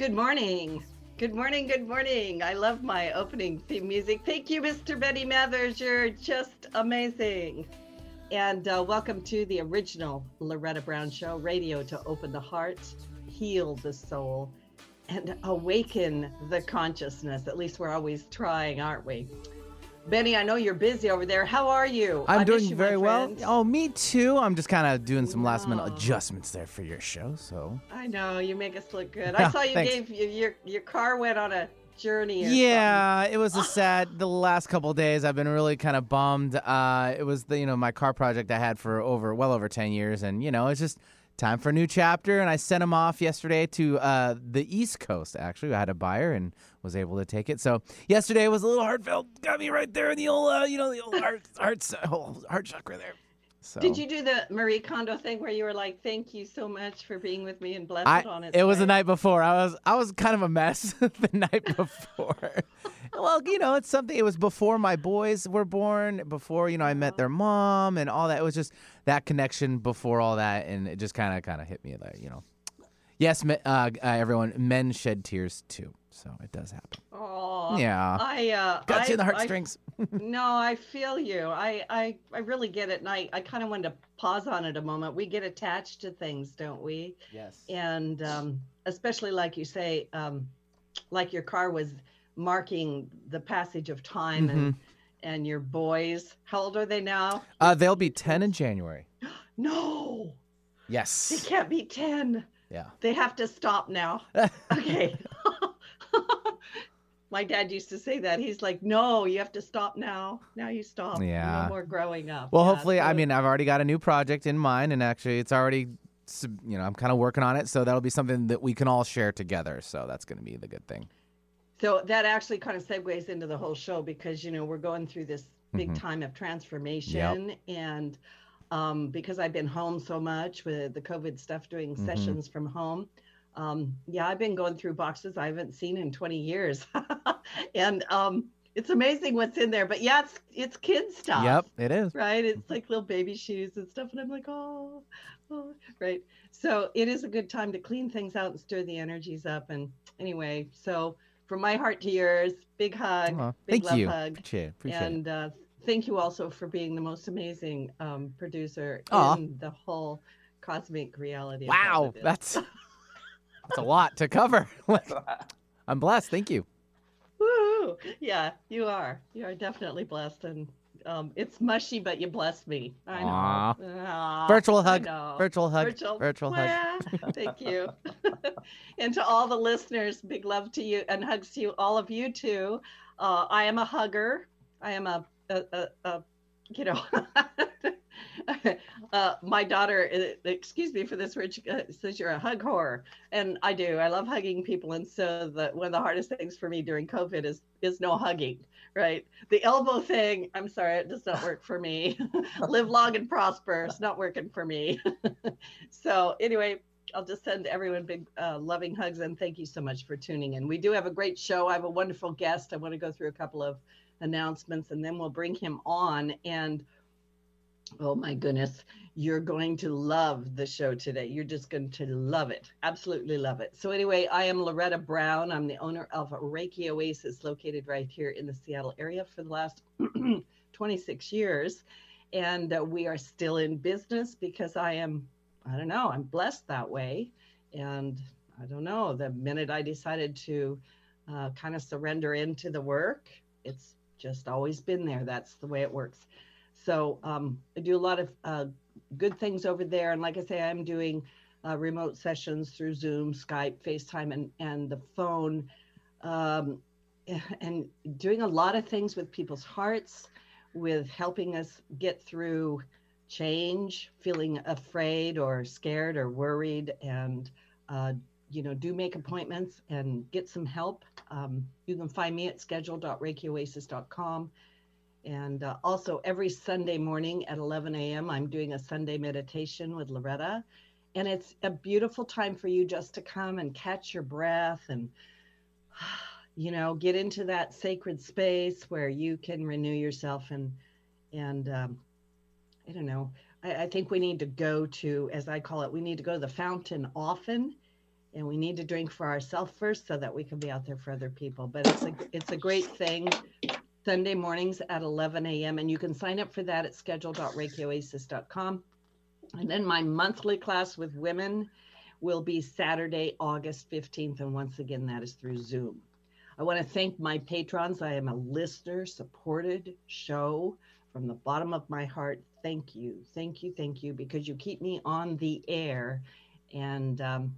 Good morning. Good morning. Good morning. I love my opening theme music. Thank you, Mr. Benny Mathers. You're just amazing. And uh, welcome to the original Loretta Brown Show, radio to open the heart, heal the soul, and awaken the consciousness. At least we're always trying, aren't we? Benny, I know you're busy over there. How are you? I'm doing you, very well. Oh, me too. I'm just kind of doing some last minute adjustments there for your show. So I know you make us look good. I saw you Thanks. gave you, your your car went on a journey. Yeah, it was a sad. The last couple days, I've been really kind of bummed. Uh, it was the you know my car project I had for over well over ten years, and you know it's just time for a new chapter. And I sent him off yesterday to uh, the East Coast. Actually, I had a buyer and was able to take it. So yesterday was a little heartfelt. Got me right there in the old uh, you know the old heart heart oh, heart chakra there. So. Did you do the Marie Kondo thing where you were like, "Thank you so much for being with me and blessed I, it on its it was the night before. I was I was kind of a mess the night before. Well, you know, it's something. It was before my boys were born. Before you know, I met their mom and all that. It was just that connection before all that, and it just kind of kind of hit me like you know. Yes, me, uh, uh, everyone, men shed tears too, so it does happen. Aw, Yeah. I uh, Got you in the heartstrings. I, no, I feel you. I I I really get it, and I I kind of wanted to pause on it a moment. We get attached to things, don't we? yes. And um, especially like you say, um, like your car was marking the passage of time, and and your boys. How old are they now? Uh, they'll be ten in January. No, Yes. they can't be ten. Yeah. They have to stop now. Okay. My dad used to say that. He's like, "No, you have to stop now. Now you stop. Yeah. No more growing up." Well, Yeah, hopefully, so I mean, I've already got a new project in mind, and actually, it's already, you know, I'm kind of working on it, so that'll be something that we can all share together. So that's going to be the good thing. So that actually kind of segues into the whole show because you know we're going through this big Mhm. time of transformation, and um, because I've been home so much with the COVID stuff, doing Mhm. sessions from home. Um, yeah, I've been going through boxes I haven't seen in 20 years, and um, it's amazing what's in there. But yeah, it's it's kid stuff. Yep, it is. right? It's like little baby shoes and stuff. And I'm like, oh, oh, right. So it is a good time to clean things out and stir the energies up. And anyway, so from my heart to yours, big hug, Aw, big thank love you. hug. Appreciate it. Appreciate and uh, thank you also for being the most amazing um, producer Aw. in the whole cosmic reality. Wow, what it is. that's that's a lot to cover. I'm blessed. Thank you. Woo! Yeah, you are. You are definitely blessed, and um, it's mushy, but you bless me. I know. Aw. Aw, Virtual hug. Virtual hug. Virtual, Virtual hug. Thank you. and to all the listeners, big love to you and hugs to you, all of you too. Uh, I am a hugger. I am a, a, a, a you know, uh, my daughter, uh, excuse me for this, Rich, uh, says you're a hug whore. And I do. I love hugging people. And so the, one of the hardest things for me during COVID is, is no hugging, right? The elbow thing, I'm sorry, it does not work for me. Live long and prosper. It's not working for me. so anyway, I'll just send everyone big uh, loving hugs and thank you so much for tuning in. We do have a great show. I have a wonderful guest. I want to go through a couple of announcements and then we'll bring him on. And oh my goodness, you're going to love the show today. You're just going to love it. Absolutely love it. So, anyway, I am Loretta Brown. I'm the owner of Reiki Oasis located right here in the Seattle area for the last 26 years. And uh, we are still in business because I am I don't know, I'm blessed that way. And I don't know, the minute I decided to uh, kind of surrender into the work, it's just always been there. That's the way it works. So um, I do a lot of uh, good things over there. And like I say, I'm doing uh, remote sessions through Zoom, Skype, FaceTime, and, and the phone, um, and doing a lot of things with people's hearts, with helping us get through change, feeling afraid or scared or worried, and uh, you know, do make appointments and get some help. Um, you can find me at schedule.reikioasis.com. And uh, also every Sunday morning at 11 a.m., I'm doing a Sunday meditation with Loretta. And it's a beautiful time for you just to come and catch your breath and, you know, get into that sacred space where you can renew yourself and, and, um, I don't know. I, I think we need to go to, as I call it, we need to go to the fountain often and we need to drink for ourselves first so that we can be out there for other people. But it's a it's a great thing. Sunday mornings at 11 a.m. and you can sign up for that at schedule.reikioasis.com. And then my monthly class with women will be Saturday, August 15th, and once again that is through Zoom. I want to thank my patrons. I am a listener supported show from the bottom of my heart. Thank you, thank you, thank you, because you keep me on the air and um,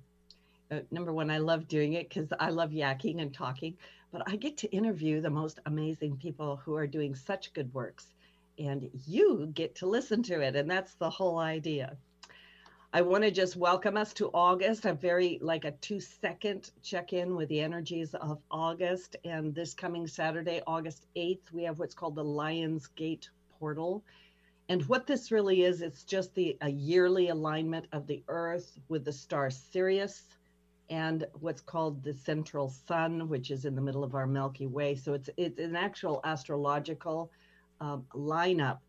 uh, number one, I love doing it because I love yakking and talking, but I get to interview the most amazing people who are doing such good works, and you get to listen to it. And that's the whole idea. I want to just welcome us to August, a very like a two second check in with the energies of August. And this coming Saturday, August 8th, we have what's called the Lions Gate Portal. And what this really is, it's just the a yearly alignment of the Earth with the star Sirius and what's called the central sun, which is in the middle of our Milky Way. So it's it's an actual astrological um, lineup.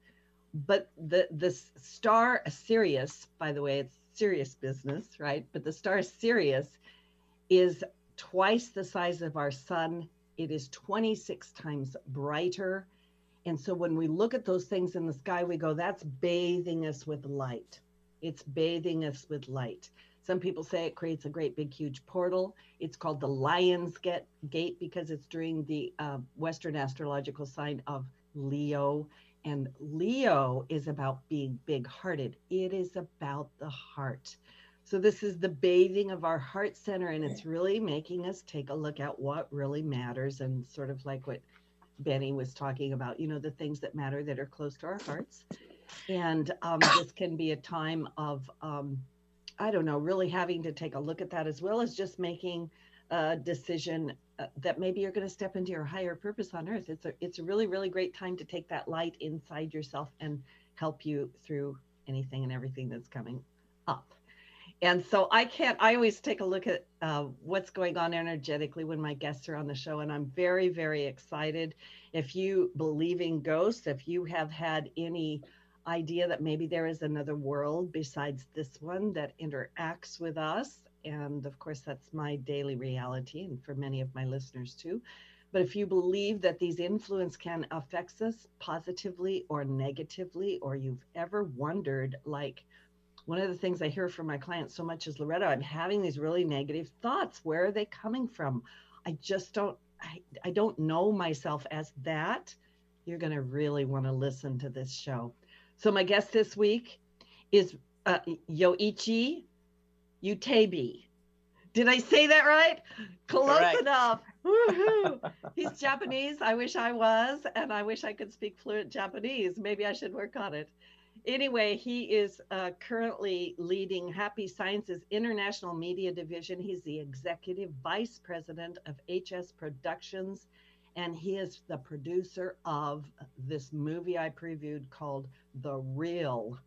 But the the star Sirius, by the way, it's serious business, right? But the star Sirius is twice the size of our sun. It is 26 times brighter. And so when we look at those things in the sky, we go, that's bathing us with light. It's bathing us with light. Some people say it creates a great big huge portal. It's called the Lion's Get Gate because it's during the uh, Western astrological sign of Leo. And Leo is about being big hearted, it is about the heart. So, this is the bathing of our heart center, and it's really making us take a look at what really matters and sort of like what Benny was talking about, you know, the things that matter that are close to our hearts. And um, this can be a time of um, I don't know, really having to take a look at that as well as just making a decision uh, that maybe you're going to step into your higher purpose on earth. It's a it's a really really great time to take that light inside yourself and help you through anything and everything that's coming up. And so I can't. I always take a look at uh, what's going on energetically when my guests are on the show, and I'm very very excited. If you believe in ghosts, if you have had any idea that maybe there is another world besides this one that interacts with us. And of course, that's my daily reality, and for many of my listeners too. But if you believe that these influence can affect us positively or negatively, or you've ever wondered, like one of the things I hear from my clients so much is Loretta, I'm having these really negative thoughts. Where are they coming from? I just don't I, I don't know myself as that. You're going to really want to listen to this show. So my guest this week is uh, Yoichi Utebi. Did I say that right? Close Correct. enough. He's Japanese. I wish I was, and I wish I could speak fluent Japanese. Maybe I should work on it. Anyway, he is uh, currently leading Happy Sciences International Media Division. He's the executive vice president of HS Productions, and he is the producer of this movie I previewed called The Real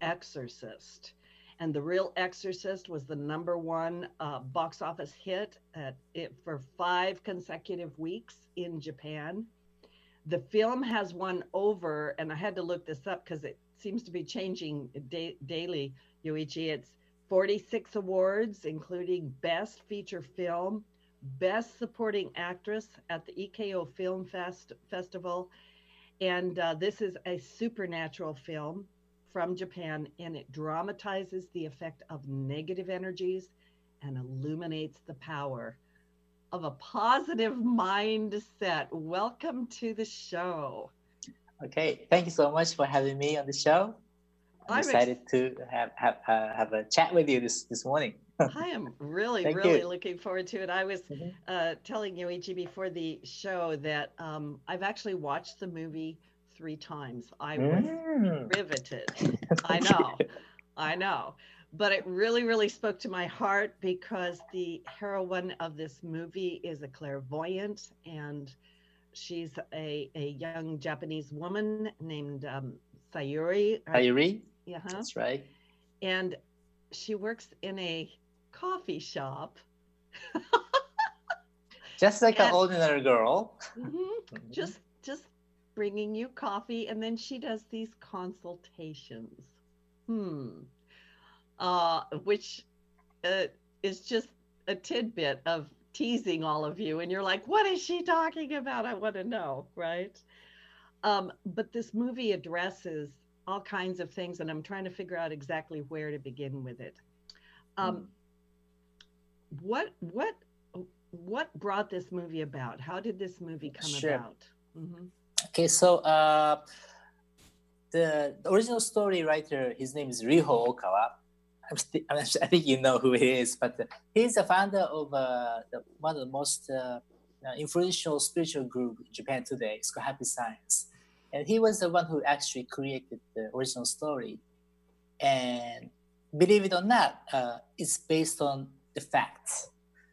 Exorcist. And The Real Exorcist was the number one uh, box office hit at it for five consecutive weeks in Japan. The film has won over, and I had to look this up because it seems to be changing da- daily, Yoichi. It's 46 awards, including Best Feature Film, Best Supporting Actress at the EKO Film Fest Festival. And uh, this is a supernatural film from Japan, and it dramatizes the effect of negative energies and illuminates the power of a positive mindset. Welcome to the show. Okay, thank you so much for having me on the show. I'm, I'm excited ex- to have have uh, have a chat with you this this morning. I am really, really you. looking forward to it. I was mm-hmm. uh, telling Yoichi before the show that um, I've actually watched the movie three times. I was mm. riveted. I know, I know. But it really, really spoke to my heart because the heroine of this movie is a clairvoyant and she's a, a young Japanese woman named um, Sayuri. Sayuri? Yeah, uh-huh. that's right. And she works in a coffee shop. just like and, an ordinary girl. Mm-hmm, mm-hmm, just just bringing you coffee, and then she does these consultations. Hmm. Uh, which uh, is just a tidbit of teasing all of you, and you're like, "What is she talking about? I want to know." Right? Um, but this movie addresses all kinds of things, and I'm trying to figure out exactly where to begin with it. Um, mm. What what what brought this movie about? How did this movie come sure. about? Mm-hmm. Okay, so uh, the original story writer, his name is Ryuho Okawa. St- i think you know who he is, but he's the founder of uh, the, one of the most uh, uh, influential spiritual group in Japan today. It's called Happy Science, and he was the one who actually created the original story. And believe it or not, uh, it's based on the facts.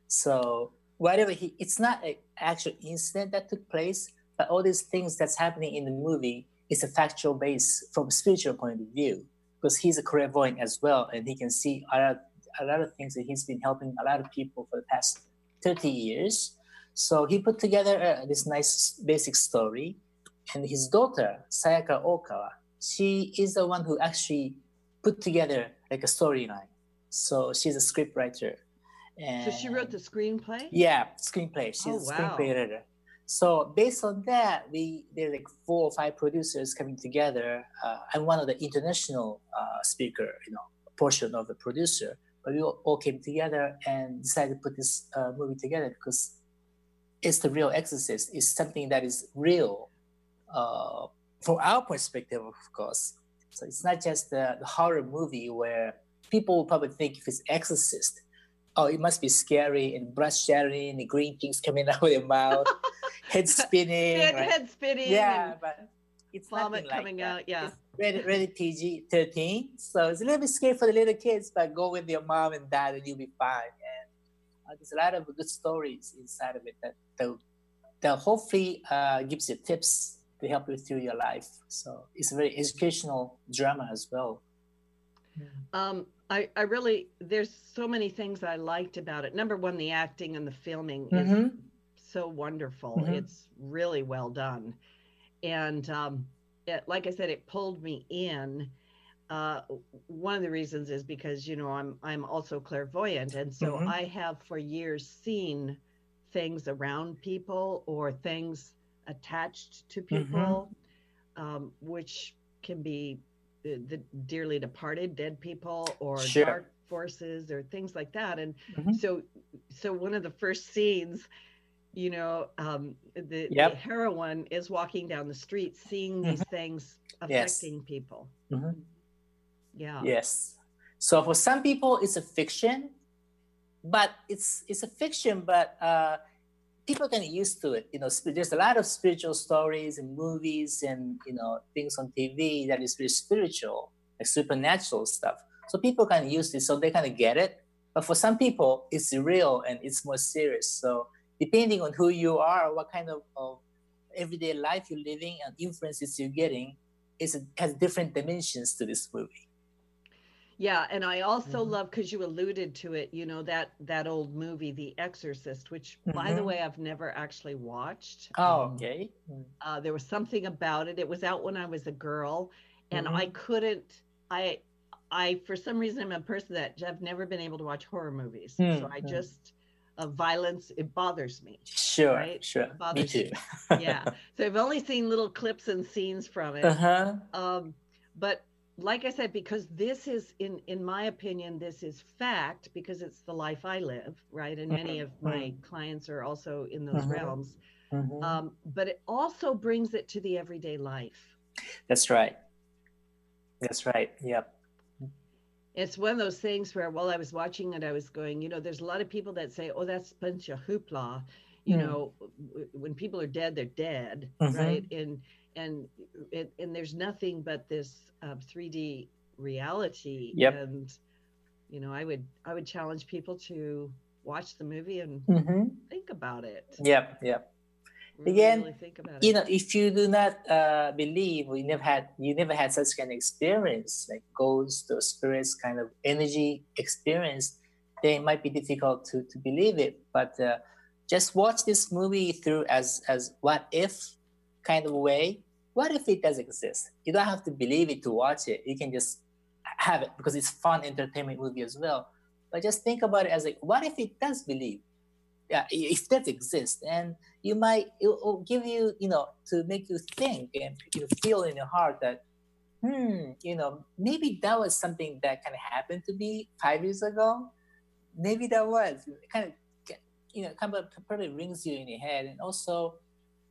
So whatever he, it's not an actual incident that took place, but all these things that's happening in the movie is a factual base from a spiritual point of view because he's a clairvoyant as well and he can see a lot, a lot of things that he's been helping a lot of people for the past 30 years. So he put together uh, this nice basic story and his daughter sayaka okawa she is the one who actually put together like a storyline. So she's a script writer and so she wrote the screenplay yeah screenplay she's oh, a screenplay wow. writer so based on that, we there like four or five producers coming together. Uh, I'm one of the international uh, speaker, you know, portion of the producer. But we all, came together and decided to put this uh, movie together because it's the real Exorcist. It's something that is real uh, from our perspective, of course. So it's not just the, the horror movie where people will probably think if it's Exorcist, oh, it must be scary and blood shattering, the green things coming out of your mouth, head spinning. head, right? head spinning. Yeah, but it's vomit like coming that. out. Yeah. It's rated, rated PG 13. So it's a little bit scary for the little kids, but go with your mom and dad and you'll be fine. And uh, there's a lot of good stories inside of it that, that, that hopefully uh, gives you tips to help you through your life. So it's a very educational drama as well. Um, I, I really there's so many things I liked about it. Number one, the acting and the filming mm-hmm. is so wonderful. Mm-hmm. It's really well done, and um, it, like I said, it pulled me in. Uh, one of the reasons is because you know I'm I'm also clairvoyant, and so mm-hmm. I have for years seen things around people or things attached to mm-hmm. people, um, which can be the, dearly departed, dead people, or sure. dark forces, or things like that. And mm-hmm. so, so one of the first scenes, you know, um, the, yep. the, heroine is walking down the street, seeing these mm-hmm. things affecting yes. people. Mm-hmm. Yeah. Yes. So for some people, it's a fiction, but it's it's a fiction, but uh, people getting used to it. You know, there's a lot of spiritual stories and movies and you know things on TV that is very spiritual, like supernatural stuff. So people kind of use this, so they kind of get it. But for some people, it's real and it's more serious. So depending on who you are, what kind of, of everyday life you're living, and influences you're getting, it has different dimensions to this movie. Yeah, and I also mm-hmm. love because you alluded to it. You know that that old movie, The Exorcist, which, mm-hmm. by the mm-hmm. way, I've never actually watched. Oh, um, okay. Mm. Uh, there was something about it. It was out when I was a girl, and mm-hmm. I couldn't. I, I for some reason I'm a person that I've never been able to watch horror movies. Mm-hmm. So I just uh, violence it bothers me. Sure, right? sure. me too. yeah. So I've only seen little clips and scenes from it. Uh huh. Um, but like I said, because this is in in my opinion, this is fact because it's the life I live, right? And many mm-hmm. of my mm-hmm. clients are also in those mm-hmm. realms. Mm-hmm. Um, but it also brings it to the everyday life. That's right. That's right. Yep. It's one of those things where while I was watching it, I was going, you know, there's a lot of people that say, oh, that's a bunch of hoopla. You mm. know, when people are dead, they're dead, mm-hmm. right? And and it, and there's nothing but this uh, 3D reality. Yep. And you know, I would I would challenge people to watch the movie and mm-hmm. think about it. Yep. Yep. Really, Again, really you it. know, if you do not uh, believe, you never had you never had such an experience, like ghosts or spirits kind of energy experience, then it might be difficult to to believe it. But uh, just watch this movie through as as what if kind of way, what if it does exist? You don't have to believe it to watch it. You can just have it because it's fun entertainment movie as well. but just think about it as like, what if it does believe? Yeah, if that exists, and you might it will give you, you know, to make you think and you feel in your heart that, hmm, you know, maybe that was something that kind of happened to me five years ago. Maybe that was it kind of, you know, kind of probably rings you in your head, and also,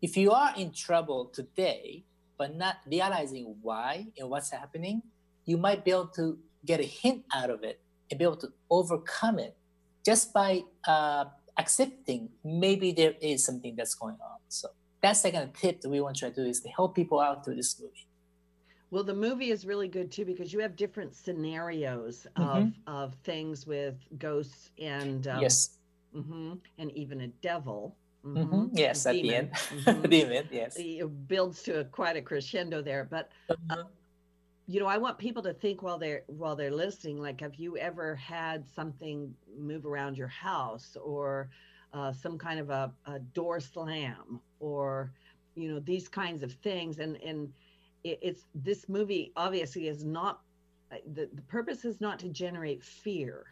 if you are in trouble today, but not realizing why and what's happening, you might be able to get a hint out of it and be able to overcome it just by uh, accepting maybe there is something that's going on. So that's the kind of tip that we want to try to do is to help people out through this movie. Well, the movie is really good too because you have different scenarios of mm-hmm. of things with ghosts and um, yes, mm-hmm, and even a devil. Mm-hmm. mm-hmm. Yes, at the end, mm-hmm. demon. Yes, it builds to a, quite a crescendo there. But uh, you know, I want people to think while they're while they're listening. Like, have you ever had something move around your house, or uh, some kind of a, a door slam, or you know, these kinds of things? And and it, it's this movie obviously is not uh, the the purpose is not to generate fear.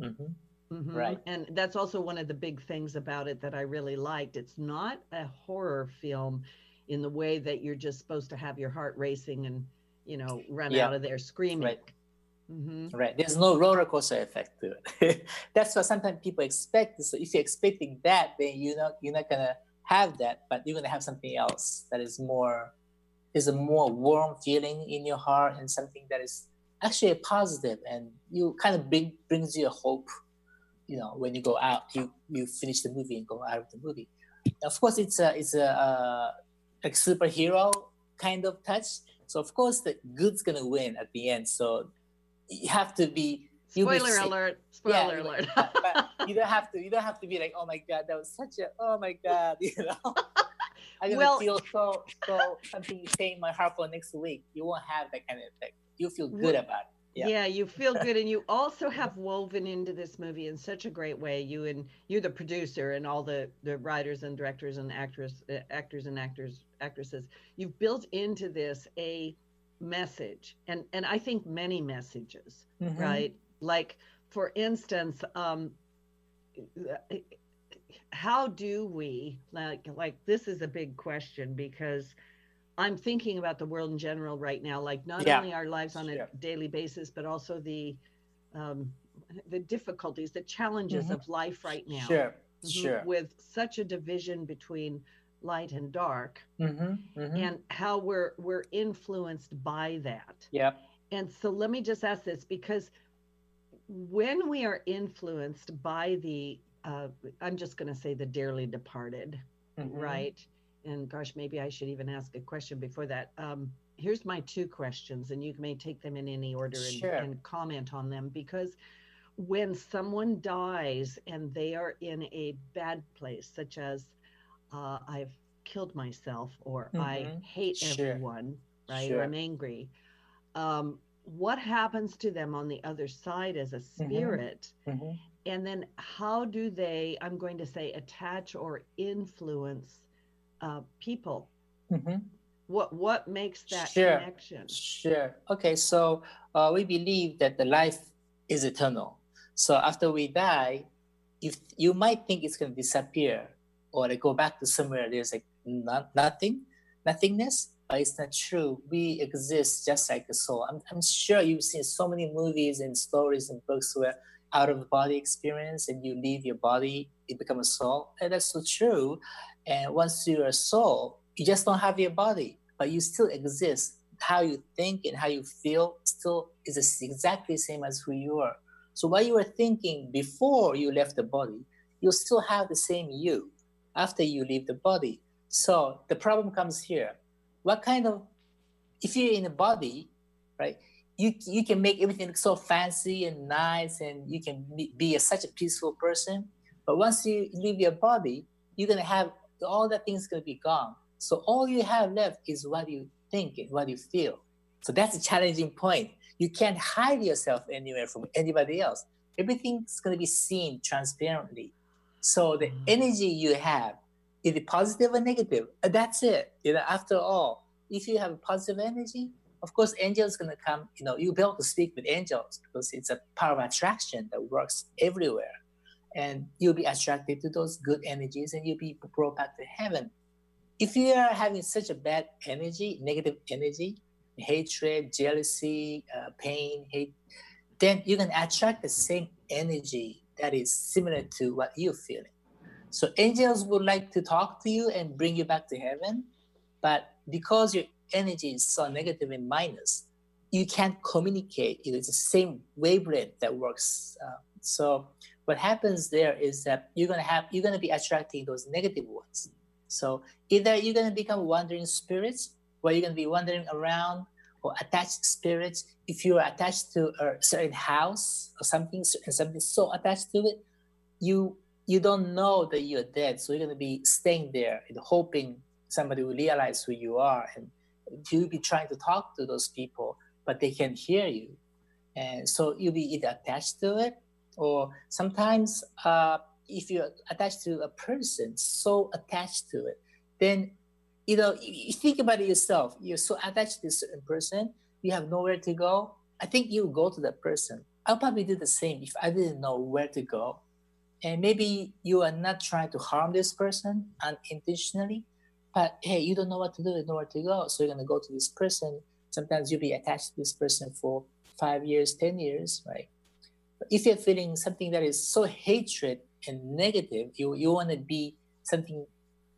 Mm-hmm. Mm-hmm. Right. And that's also one of the big things about it that I really liked. It's not a horror film in the way that you're just supposed to have your heart racing and, you know, run yeah. out of there screaming. Right. Mm-hmm. Right. There's no roller coaster effect to it. that's what sometimes people expect. So if you're expecting that, then you're not you're not gonna have that, but you're gonna have something else that is more is a more warm feeling in your heart and something that is actually a positive and you kind of bring brings you a hope you know when you go out you you finish the movie and go out of the movie. Of course it's a it's a uh, like superhero kind of touch. So of course the good's gonna win at the end. So you have to be spoiler alert. Spoiler yeah, alert. but you don't have to you don't have to be like oh my god that was such a oh my god you know? I'm gonna well, feel so so something stay in my heart for next week. You won't have that kind of effect. You feel good about it yeah. yeah. you feel good and you also have woven into this movie in such a great way you and you're the producer and all the the writers and directors and actors uh, actors and actors actresses you've built into this a message and and i think many messages mm-hmm. right like for instance um how do we like like this is a big question because I'm thinking about the world in general right now, like not yeah. only our lives on a yeah. daily basis, but also the um, the difficulties, the challenges mm-hmm. of life right now. Sure, mm-hmm. sure. With such a division between light and dark, mm-hmm. mm-hmm. and how we're we're influenced by that. Yeah. And so let me just ask this because when we are influenced by the, uh, I'm just going to say the dearly departed, mm-hmm. right? And gosh, maybe I should even ask a question before that. Um, here's my two questions, and you may take them in any order and, sure. and comment on them because when someone dies and they are in a bad place, such as uh, I've killed myself or mm-hmm. I hate sure. everyone, right? Sure. Or I'm angry. Um, what happens to them on the other side as a mm-hmm. spirit? Mm-hmm. And then how do they, I'm going to say, attach or influence uh, people. Mm-hmm. What what makes that sure. connection? Sure. Okay, so uh, we believe that the life is eternal. So after we die, if you might think it's going to disappear or like go back to somewhere there's like not, nothing, nothingness, but it's not true. We exist just like the soul. I'm, I'm sure you've seen so many movies and stories and books where out of body experience and you leave your body, it becomes a soul. And that's so true. And once you're a soul, you just don't have your body, but you still exist. How you think and how you feel still is exactly the same as who you are. So what you were thinking before you left the body, you'll still have the same you after you leave the body. So the problem comes here. What kind of, if you're in a body, right, you, you can make everything look so fancy and nice and you can be a, such a peaceful person. But once you leave your body, you're going to have all the things going to be gone. So all you have left is what you think and what you feel. So that's a challenging point. You can't hide yourself anywhere from anybody else. Everything's going to be seen transparently. So the mm-hmm. energy you have, is it positive or negative? Uh, that's it. You know, after all, if you have positive energy, of course, angels gonna come. You know, you'll be able to speak with angels because it's a power of attraction that works everywhere, and you'll be attracted to those good energies, and you'll be brought back to heaven. If you are having such a bad energy, negative energy, hatred, jealousy, uh, pain, hate, then you can attract the same energy that is similar to what you're feeling. So angels would like to talk to you and bring you back to heaven, but because your energy is so negative and minus, you can't communicate. It's the same wavelength that works. Uh, so what happens there is that you're gonna have you're gonna be attracting those negative ones. So either you're gonna become wandering spirits, where you're gonna be wandering around, or attached spirits. If you are attached to a certain house or something, and something so attached to it, you you don't know that you're dead. So you're gonna be staying there and hoping somebody will realize who you are and you'll be trying to talk to those people, but they can't hear you. And so you'll be either attached to it or sometimes uh, if you're attached to a person, so attached to it, then you know, you think about it yourself. You're so attached to a certain person, you have nowhere to go. I think you go to that person. I'll probably do the same if I didn't know where to go. And maybe you are not trying to harm this person unintentionally, but hey, you don't know what to do, you know where to go. So you're gonna go to this person. Sometimes you'll be attached to this person for five years, ten years, right? If you're feeling something that is so hatred and negative, you you want to be something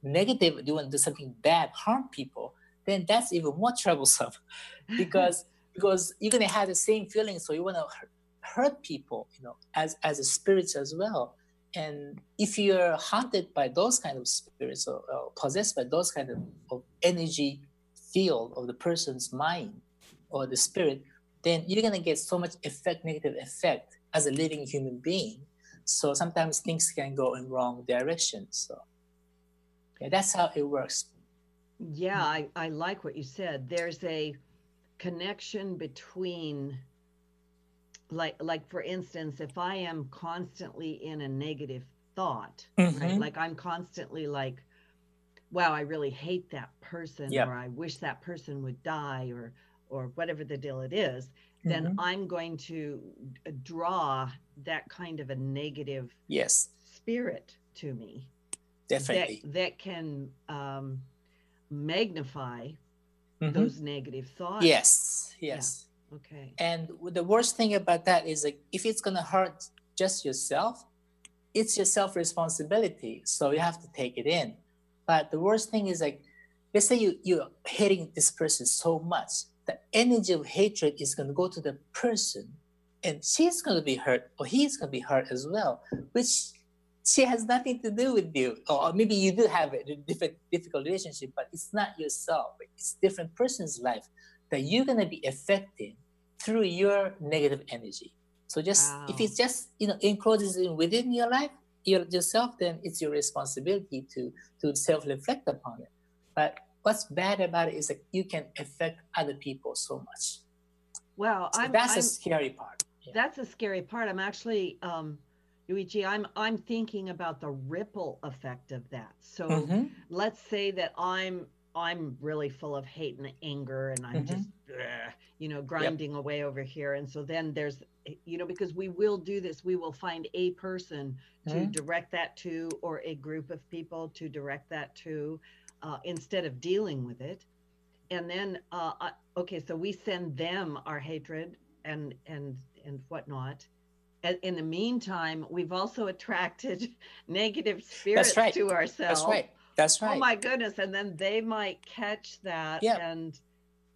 negative, you want to do something bad, harm people, then that's even more troublesome, because because you're gonna have the same feeling. So you want to hurt people, you know, as as a spirits as well and if you're haunted by those kind of spirits or, or possessed by those kind of, of, energy field of the person's mind or the spirit then you're going to get so much effect negative effect as a living human being. So sometimes things can go in wrong directions so yeah, that's how it works. Yeah I, I like what you said. There's a connection between like like for instance if i am constantly in a negative thought mm-hmm. right like i'm constantly like wow i really hate that person yep. or i wish that person would die or or whatever the deal it is mm-hmm. then i'm going to draw that kind of a negative yes spirit to me definitely that, that can um, magnify mm-hmm. those negative thoughts yes yes Okay. And the worst thing about that is like if it's gonna hurt just yourself, it's your self responsibility. So you have to take it in. But the worst thing is like, let's say you you're hating this person so much, the energy of hatred is gonna go to the person, and she's gonna be hurt or he's gonna be hurt as well, which she has nothing to do with you or maybe you do have a different difficult relationship but it's not yourself it's different person's life that you're going to be affecting through your negative energy. So just wow. if it's just you know encloses in within your life, your, yourself, then it's your responsibility to to self reflect upon it. But what's bad about it is that you can affect other people so much. Well, so that's I'm, a scary part. Yeah. That's a scary part. I'm actually, um, Yoichi, I'm I'm thinking about the ripple effect of that. So mm-hmm. let's say that I'm I'm really full of hate and anger, and I'm mm-hmm. just, ugh, you know, grinding yep. away over here. And so then there's, you know, because we will do this, we will find a person mm-hmm. to direct that to, or a group of people to direct that to, uh, instead of dealing with it. And then, uh, okay, so we send them our hatred and and and whatnot. And in the meantime, we've also attracted negative spirits right. to ourselves. That's right that's right. Oh my goodness! And then they might catch that, yeah. and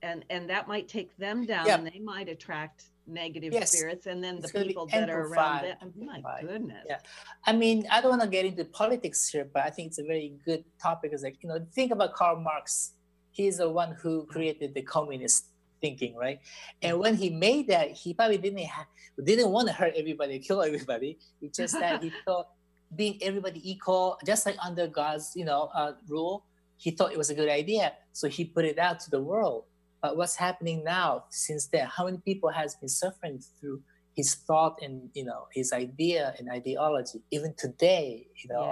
and and that might take them down, yeah. and they might attract negative yes. spirits, and then it's the people that are around them. Oh my goodness! Yeah, I mean, I don't want to get into politics here, but I think it's a very good topic. Is like you know, think about Karl Marx. He's the one who created the communist thinking, right? And when he made that, he probably didn't have, didn't want to hurt everybody, kill everybody. It's just that he thought being everybody equal, just like under God's, you know, uh, rule, he thought it was a good idea. So he put it out to the world. But what's happening now since then? How many people has been suffering through his thought and you know his idea and ideology. Even today, you know.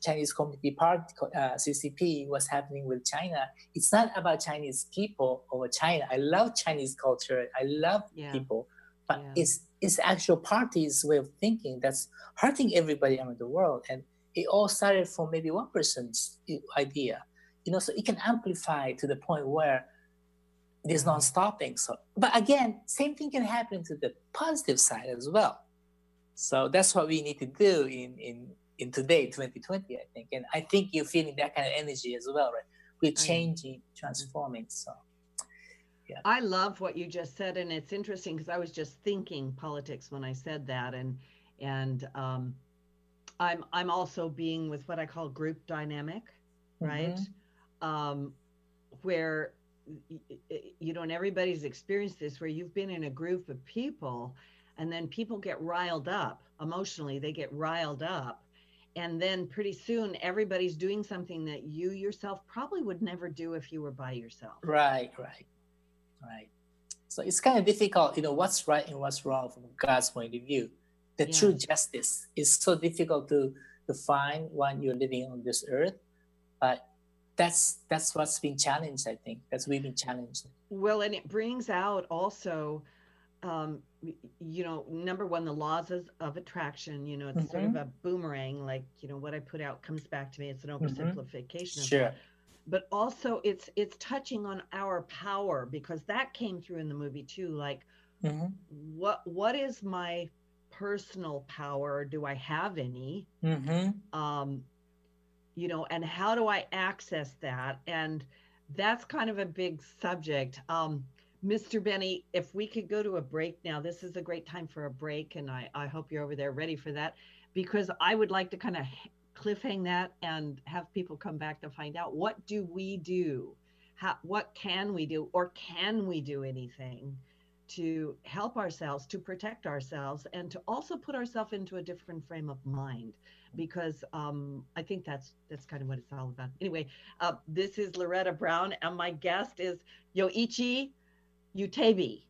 Chinese Community Party uh, (CCP) what's happening with China. It's not about Chinese people or China. I love Chinese culture. I love Yeah. people, but Yeah. it's it's actual party's way of thinking that's hurting everybody around the world, and it all started from maybe one person's idea, you know. So it can amplify to the point where there's Mm-hmm. non-stopping. So, but again, same thing can happen to the positive side as well. So that's what we need to do in in in today, 2020, I think. And I think you're feeling that kind of energy as well, right? We're changing, transforming. So Yeah. I love what you just said, and it's interesting because I was just thinking politics when I said that, and and um, I'm I'm also being with what I call group dynamic, right? Um, where you know, and everybody's experienced this, where you've been in a group of people, and then people get riled up emotionally, they get riled up. And then pretty soon, everybody's doing something that you yourself probably would never do if you were by yourself. right, right, right. So it's kind of difficult, you know, what's right and what's wrong from God's point of view. The Yeah. true justice is so difficult to to find when you're living on this earth, but that's that's what's been challenged. I think that's we've been challenged. Well, and it brings out also, um, you know, number one, the laws of, of attraction. You know, it's sort of a boomerang, like you know, what I put out comes back to me. It's an oversimplification. of Sure. But also, it's it's touching on our power because that came through in the movie too. Like, hmm what what is my personal power? Do I have any? hmm um, you know, and how do I access that? And that's kind of a big subject. Um, Mr. Benny, if we could go to a break now, this is a great time for a break, and I, I hope you're over there ready for that because I would like to kind of cliffhang that and have people come back to find out what do we do? How, what can we do, or can we do anything to help ourselves, to protect ourselves, and to also put ourselves into a different frame of mind? because um, I think that's that's kind of what it's all about. Anyway, uh, this is Loretta Brown, and my guest is Yoichi Utebi.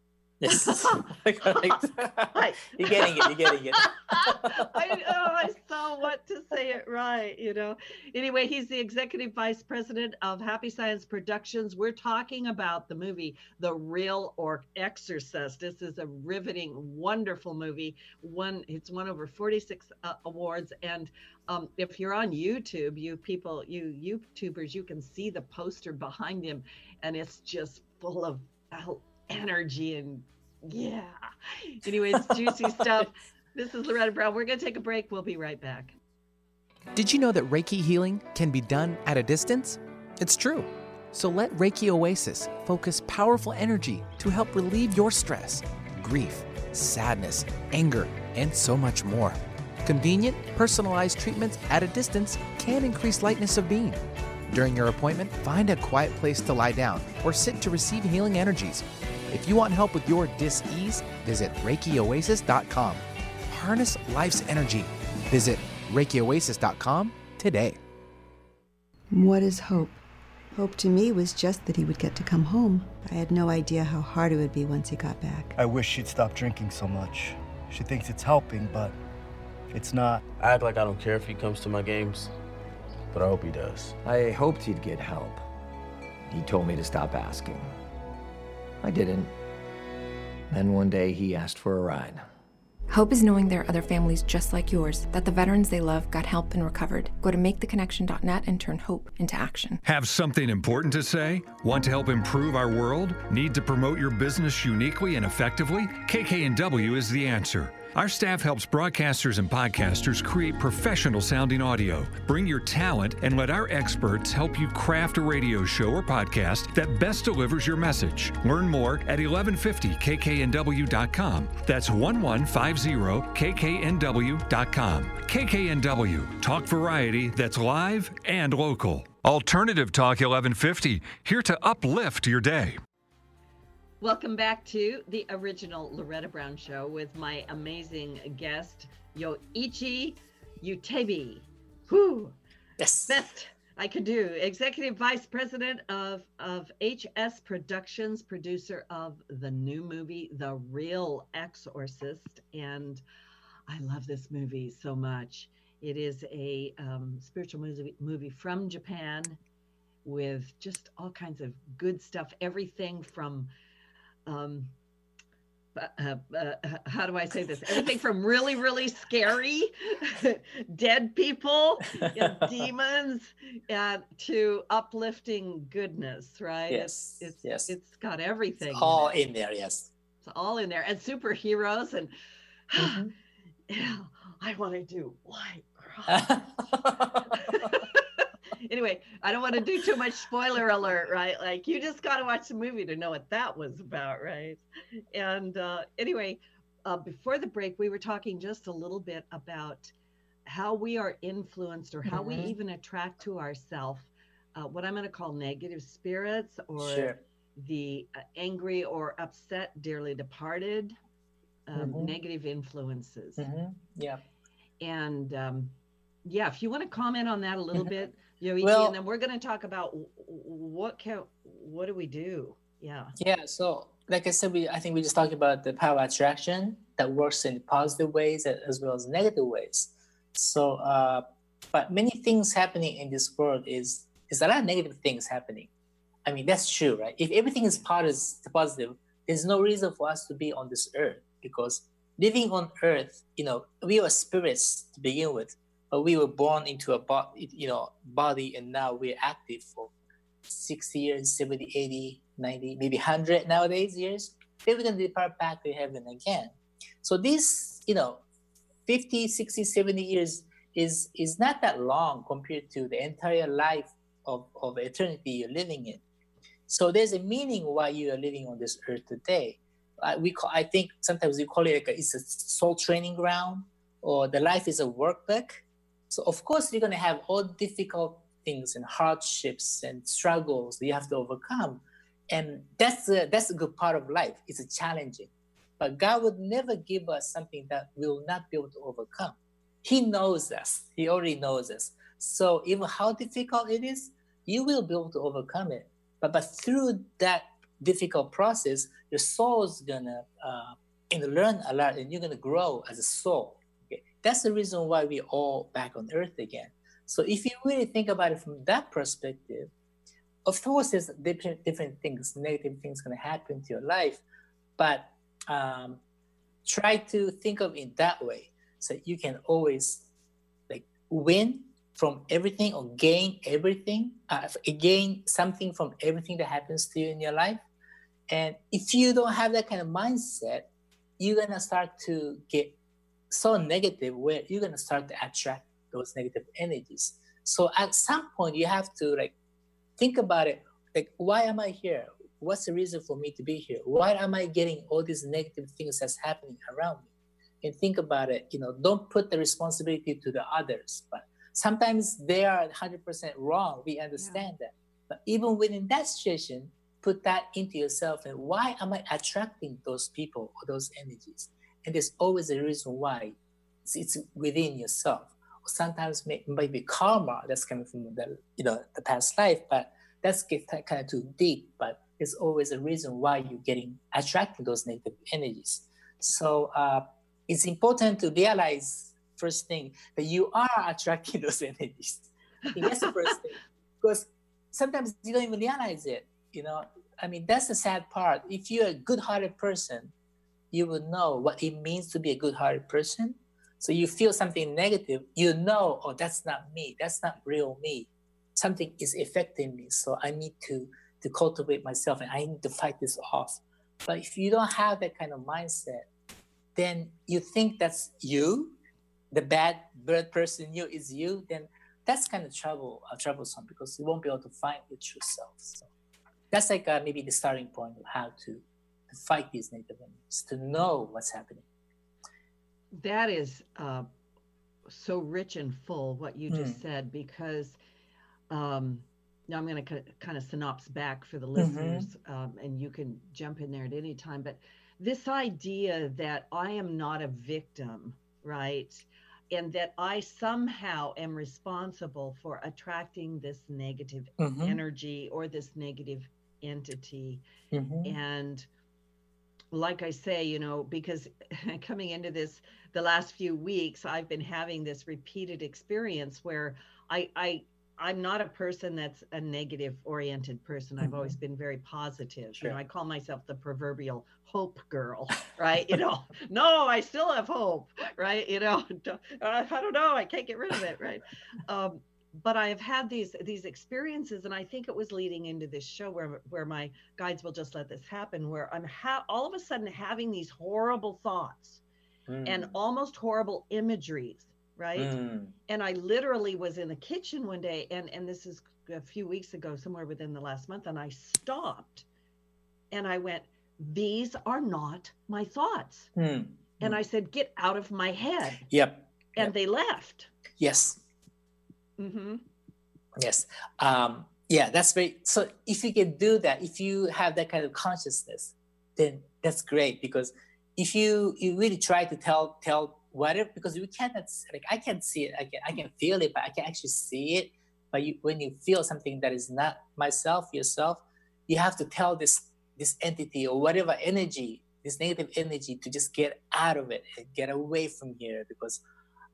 Yes. You're getting it. You're getting it. I know I saw what to say it right, you know. Anyway, he's the executive vice president of Happy Science Productions. We're talking about the movie The Real or Exorcist. This is a riveting, wonderful movie. One, it's won over 46 uh, awards, and um, if you're on YouTube, you people, you YouTubers, you can see the poster behind him, and it's just full of uh, energy and yeah. Anyways, juicy stuff. This is Loretta Brown. We're going to take a break. We'll be right back. Did you know that Reiki healing can be done at a distance? It's true. So let Reiki Oasis focus powerful energy to help relieve your stress, grief, sadness, anger, and so much more. Convenient, personalized treatments at a distance can increase lightness of being. During your appointment, find a quiet place to lie down or sit to receive healing energies. If you want help with your dis-ease, visit ReikiOasis.com. Harness life's energy. Visit ReikiOasis.com today. What is hope? Hope to me was just that he would get to come home. I had no idea how hard it would be once he got back. I wish she'd stop drinking so much. She thinks it's helping, but it's not. I act like I don't care if he comes to my games, but I hope he does. I hoped he'd get help. He told me to stop asking. I didn't. Then one day he asked for a ride. Hope is knowing there are other families just like yours, that the veterans they love got help and recovered. Go to maketheconnection.net and turn hope into action. Have something important to say? Want to help improve our world? Need to promote your business uniquely and effectively? KKNW is the answer. Our staff helps broadcasters and podcasters create professional sounding audio. Bring your talent and let our experts help you craft a radio show or podcast that best delivers your message. Learn more at 1150kknw.com. That's 1150kknw.com. KKNW, talk variety that's live and local. Alternative Talk 1150, here to uplift your day. Welcome back to the original Loretta Brown Show with my amazing guest, Yoichi Utebi. Whew. Yes. Best I could do executive vice president of of HS Productions, producer of the new movie The Real Exorcist, and I love this movie so much. It is a um, spiritual movie movie from Japan with just all kinds of good stuff. Everything from um, uh, uh, how do I say this? Everything from really, really scary, dead people, and demons, and to uplifting goodness. Right? Yes. It's, it's yes. It's got everything. It's all in, in, there. Yes. It's all in there, and superheroes, and Mm-hmm. yeah, I want to do white cross. Anyway, I don't want to do too much spoiler alert, right? Like you just got to watch the movie to know what that was about, right? And uh, anyway, uh, before the break, we were talking just a little bit about how we are influenced or how Mhm. we even attract to ourselves uh, what I'm going to call negative spirits or Sure. the uh, angry or upset, dearly departed, um, Mhm. negative influences Mhm. Yeah. and um, yeah, if you want to comment on that a little Mhm. Bit, Yoichi, Well- and then we're going to talk about what can what do we do? Yeah. Yeah. So, like I said, we I think we just talked about the power of attraction that works in positive ways as well as negative ways. So, uh, but many things happening in this world is is a lot of negative things happening. I mean, that's true, right? If everything is positive, positive, there's no reason for us to be on this earth because living on earth, you know, we were spirits to begin with, but we were born into a body, you know, body, and now we're active for 60 years, 70, 80, 90, maybe 100 nowadays years. Then we're going to depart back to heaven again. So this, you know, 50, 60, 70 years is is not that long compared to the entire life of, of eternity you're living in. So there's a meaning why you are living on this earth today. Uh, we call, I think sometimes we call it like a, it's a soul training ground or the life is a workbook. So of course you're gonna have all difficult things and hardships and struggles that you have to overcome, and that's a, that's a good part of life. It's challenging, but God would never give us something that we will not be able to overcome. He knows us. He already knows us. So even how difficult it is, you will be able to overcome it. But but through that difficult process, your soul is gonna uh, and learn a lot, and you're gonna grow as a soul. That's the reason why we're all back on Earth again. So if you really think about it from that perspective, of course, there's different different things, negative things gonna happen to your life, but um, try to think of it that way, so you can always like win from everything or gain everything, uh, gain something from everything that happens to you in your life. And if you don't have that kind of mindset, you're gonna start to get so negative where you're gonna start to attract those negative energies. So at some point you have to like think about it, like why am I here? What's the reason for me to be here? Why am I getting all these negative things that's happening around me? And think about it, you know, don't put the responsibility to the others, but sometimes they are 100% wrong. We understand that. But even within that situation, put that into yourself and why am I attracting those people or those energies? And there's always a reason why it's, within yourself. Sometimes may, maybe karma that's coming from the you know the past life, but that's get kind of too deep. But there's always a reason why you're getting attracting those negative energies. So uh, it's important to realize first thing that you are attracting those energies. That's the first thing because sometimes you don't even realize it. You know, I mean that's the sad part. If you're a good-hearted person, you will know what it means to be a good-hearted person. So you feel something negative, you know, oh, that's not me. That's not real me. Something is affecting me. So I need to to cultivate myself and I need to fight this off. But if you don't have that kind of mindset, then you think that's you, the bad bird person you is you, then that's kind of trouble, uh, troublesome because you won't be able to find your true self. So that's like uh, maybe the starting point of how to, to fight these negative energies, to know what's happening. That is uh, so rich and full what you just Mm. said because um, now I'm going to kind of synopse back for the Mhm. listeners, um, and you can jump in there at any time. But this idea that I am not a victim, right? and that I somehow am responsible for attracting this negative Mhm. energy or this negative entity. Mhm. And like I say, you know, because coming into this the last few weeks, I've been having this repeated experience where I I I'm not a person that's a negative oriented person. I've always been very positive. You know, I call myself the proverbial hope girl, right? you know, no, I still have hope, right? You know, I don't know, I can't get rid of it, right? Um, but I have had these these experiences, and I think it was leading into this show where where my guides will just let this happen, where I'm ha- all of a sudden having these horrible thoughts and Mm. almost horrible imageries, right? Mm. and I literally was in the kitchen one day, and and this is a few weeks ago, somewhere within the last month, and I stopped, and I went, "These are not my thoughts," Mm. and I said, "Get out of my head," Yep. and they left. Yes. Hmm Yes. Um, yeah, that's very so if you can do that, if you have that kind of consciousness, then that's great because if you you really try to tell tell whatever because we cannot like I can see it, I can I can feel it, but I can actually see it. But you when you feel something that is not myself, yourself, you have to tell this this entity or whatever energy, this negative energy to just get out of it and get away from here because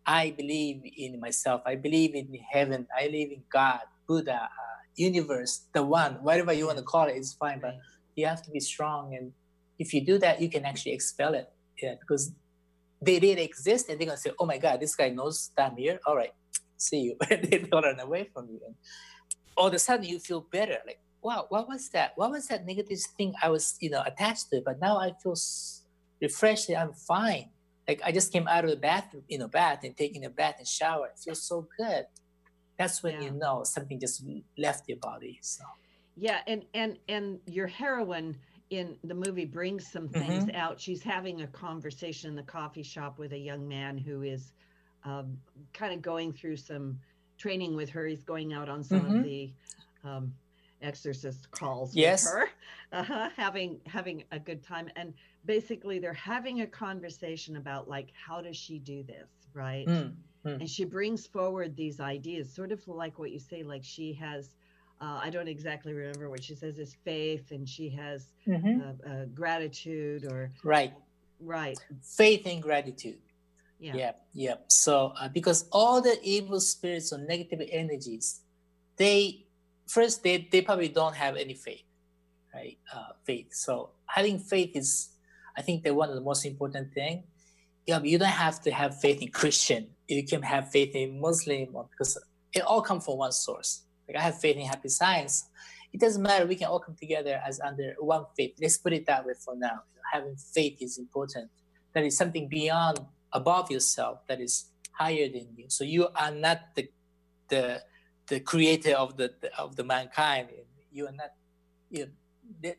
I believe in myself. I believe in heaven. I believe in God, Buddha, uh, universe, the one, whatever you want to call it, it, is fine. But you have to be strong, and if you do that, you can actually expel it. Yeah, because they really exist, and they're gonna say, "Oh my God, this guy knows that here. All right, see you." they run away from you, and all of a sudden you feel better. Like, wow, what was that? What was that negative thing I was, you know, attached to? But now I feel refreshed. I'm fine like I just came out of the bathroom, you know, bath and taking a bath and shower. It feels so good. That's when you know something just left your body. So Yeah, and and and your heroine in the movie brings some things Mhm. out. She's having a conversation in the coffee shop with a young man who is um, kind of going through some training with her. He's going out on some Mhm. of the um, exorcist calls Yes. with her, uh-huh, having having a good time. And basically, they're having a conversation about like how does she do this, right? Mm, mm. and she brings forward these ideas sort of like what you say like she has uh, i don't exactly remember what she says is faith and she has Mhm. uh, uh, gratitude or right, right faith and gratitude. yeah Yeah, yeah. So uh, because all the evil spirits or negative energies, they first they they probably don't have any faith, right? Uh, faith. So having faith is, I think, that one of the most important thing. Yeah, but you don't have to have faith in Christian. You can have faith in Muslim because it all comes from one source. Like I have faith in Happy Science. It doesn't matter. We can all come together as under one faith. Let's put it that way for now. Having faith is important. That is something beyond above yourself that is higher than you so you are not the the the creator of the of the mankind you are not you let-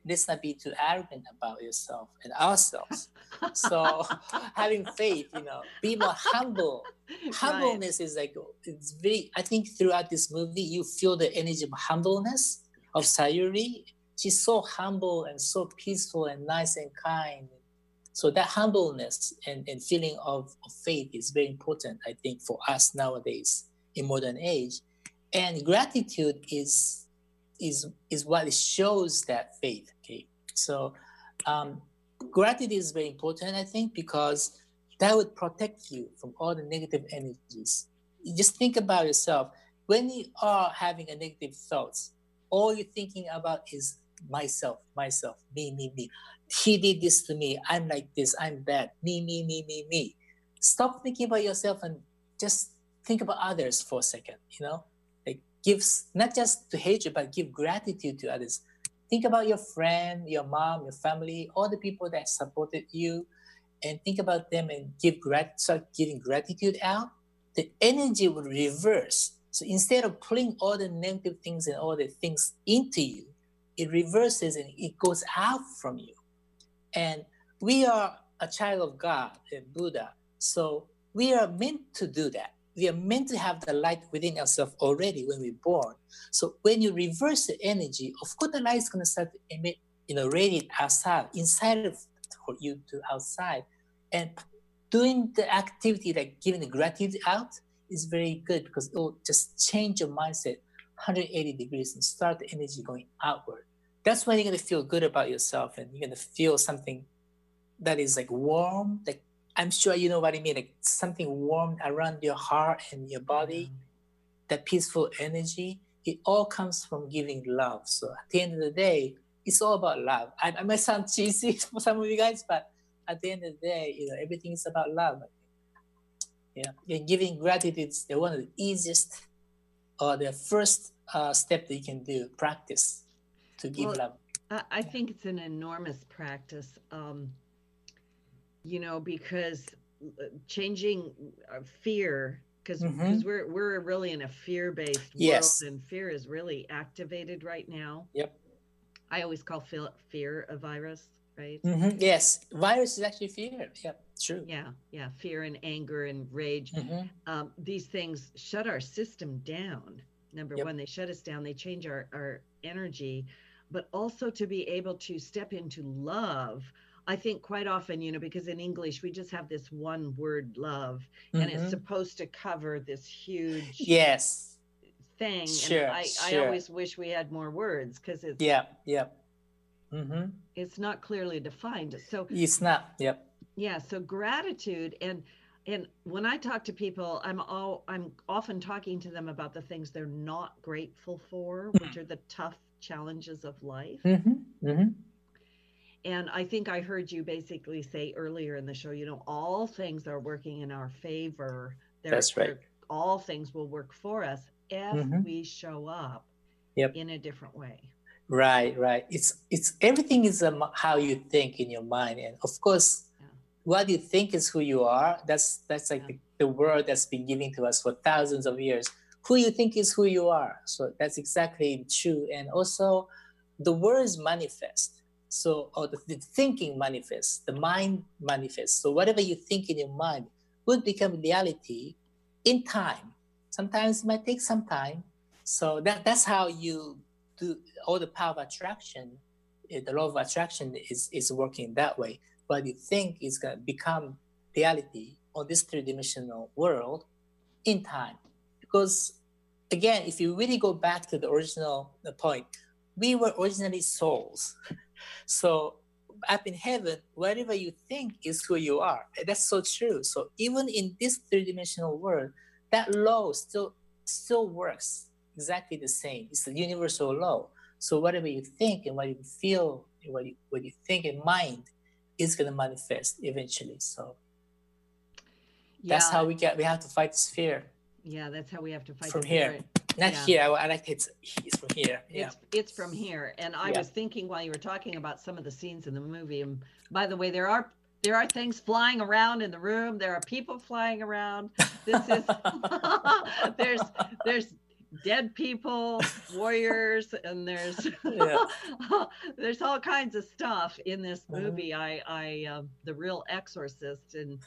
let's not be too arrogant about yourself and ourselves. So having faith you know be more humble. Humbleness is like it's very i think throughout this movie you feel the energy of humbleness of sayuri. She's so humble and so peaceful and nice and kind. So that humbleness and, and feeling of, of faith is very important i think for us nowadays in modern age. And gratitude is is is what it shows that faith okay? So um, gratitude is very important i think because that would protect you from all the negative energies. You just think about yourself. When you are having a negative thoughts all you're thinking about is myself myself me me me. He did this to me. I'm like this. I'm bad. Me me me me me. Stop thinking about yourself and just think about others for a second you know gives not just to hatred but give gratitude to others think about your friend your mom your family all the people that supported you and think about them and give grat start giving gratitude out the energy will reverse so instead of pulling all the negative things and all the things into you it reverses and it goes out from you and we are a child of God and Buddha. So we are meant to do that. We are meant to have the light within ourselves already when we're born. So when you reverse the energy, of course the light is going to start to emit, you know, radiate outside, inside of for you to outside. And doing the activity like giving the gratitude out is very good because it will just change your mindset 180 degrees and start the energy going outward. That's when you're gonna feel good about yourself and you're gonna feel something that is like warm. Like I'm sure you know what I mean, like something warm around your heart and your body, that peaceful energy. It all comes from giving love. So at the end of the day, it's all about love. I, I might sound cheesy for some of you guys, but at the end of the day, you know, everything is about love. Yeah, and giving gratitude is the one of the easiest or the first uh, step that you can do. Practice to give Well, love. I, I think it's an enormous practice. Um, you know, because uh, changing uh, fear, because Mhm. we're we're really in a fear-based Yes. world, and fear is really activated right now. Yep. I always call fear, fear a virus, right? Mhm, Yes, virus is actually fear. Yeah, true. Yeah, yeah, fear and anger and rage. Mhm. Um, these things shut our system down. Number Yep. one, they shut us down. They change our our energy, but also to be able to step into love. I think quite often, you know, because in English we just have this one word, love, and it's Mhm. supposed to cover this huge Yes. thing. Sure, and I, I always wish we had more words because it's Yeah. Yep. hmm it's not clearly defined. So It's not. Yep. yeah so gratitude and and when i talk to people i'm all i'm often talking to them about the things they're not grateful for which are the tough challenges of life Mm-hmm. hmm and i think i heard you basically say earlier in the show you know all things are working in our favor They're- That's right. all things will work for us if Mhm. we show up Yep. in a different way Right. Right. It's it's everything is um, how you think in your mind, and of course, Yeah. what you think is who you are. That's that's like Yeah. the, the word that's been given to us for thousands of years. Who you think is who you are. So that's exactly true. And also, the words manifest. So, or the, the thinking manifests, the mind manifests. So whatever you think in your mind would become reality in time. Sometimes it might take some time. So that that's how you do all the power of attraction. eh, The law of attraction is is working that way. What you think is gonna become reality on this three-dimensional world in time. Because again, if you really go back to the original uh, point, we were originally souls. So up in heaven, whatever you think is who you are. That's so true. So even in this three-dimensional world, that law still still works exactly the same. It's the universal law. So whatever you think and what you feel, and what you what you think in mind, is gonna manifest eventually. So that's how we get. We have to fight this fear yeah that's how we have to fight from here. fear. Not Yeah. here. I, I like it. It's from here. Yeah. It's it's from here, and I Yeah. was thinking while you were talking about some of the scenes in the movie. And by the way, there are there are things flying around in the room. There are people flying around. This is there's there's dead people, warriors, and there's Yeah. there's all kinds of stuff in this Mhm. movie. I I um, the real Exorcist, and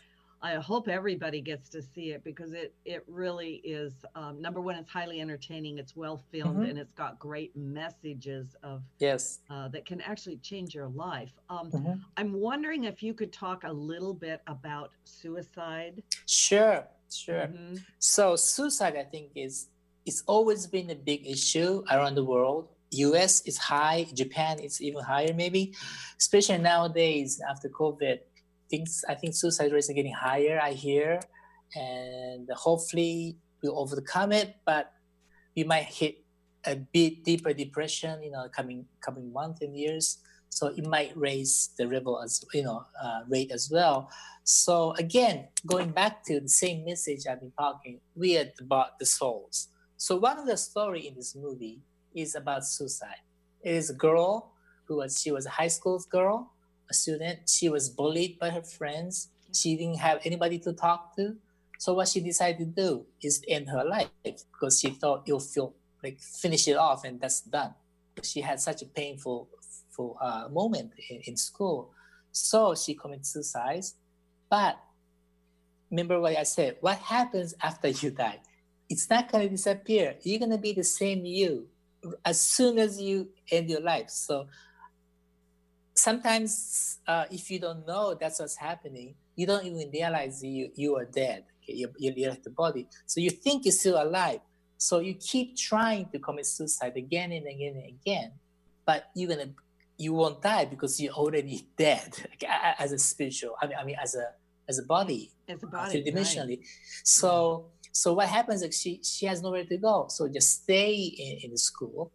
I hope everybody gets to see it because it it really is um, number one. It's highly entertaining. It's well filmed, Mhm. and it's got great messages of Yes. uh, that can actually change your life. Um, Mhm. I'm wondering if you could talk a little bit about suicide. Sure. Sure. Mhm. So suicide, I think, is it's always been a big issue around the world. U.S. is high, Japan is even higher, maybe, especially nowadays after COVID. Things I think suicide rates are getting higher. I hear, and hopefully we'll overcome it. But we might hit a bit deeper depression, you know, coming coming months and years. So it might raise the level as you know uh, rate as well. So again, going back to the same message I've been talking, we about the souls. So one of the story in this movie is about suicide. It is a girl who was she was a high school girl, student. She was bullied by her friends. She didn't have anybody to talk to. So what she decided to do is end her life because she thought it'll feel like finish it off and that's done. She had such a painful full, uh, moment in, in school. So she committed suicide. But remember what I said, what happens after you die? It's not going to disappear. You're going to be the same you as soon as you end your life. So sometimes uh, if you don't know that's what's happening, you don't even realize you you are dead. Okay? You, you left the body, so you think you're still alive. So you keep trying to commit suicide again and again and again, but you're gonna you won't die because you're already dead as a spiritual. I mean, I mean as a as a body, as a body, dimensionally. Right. So so what happens is she she has nowhere to go. So just stay in, in the school.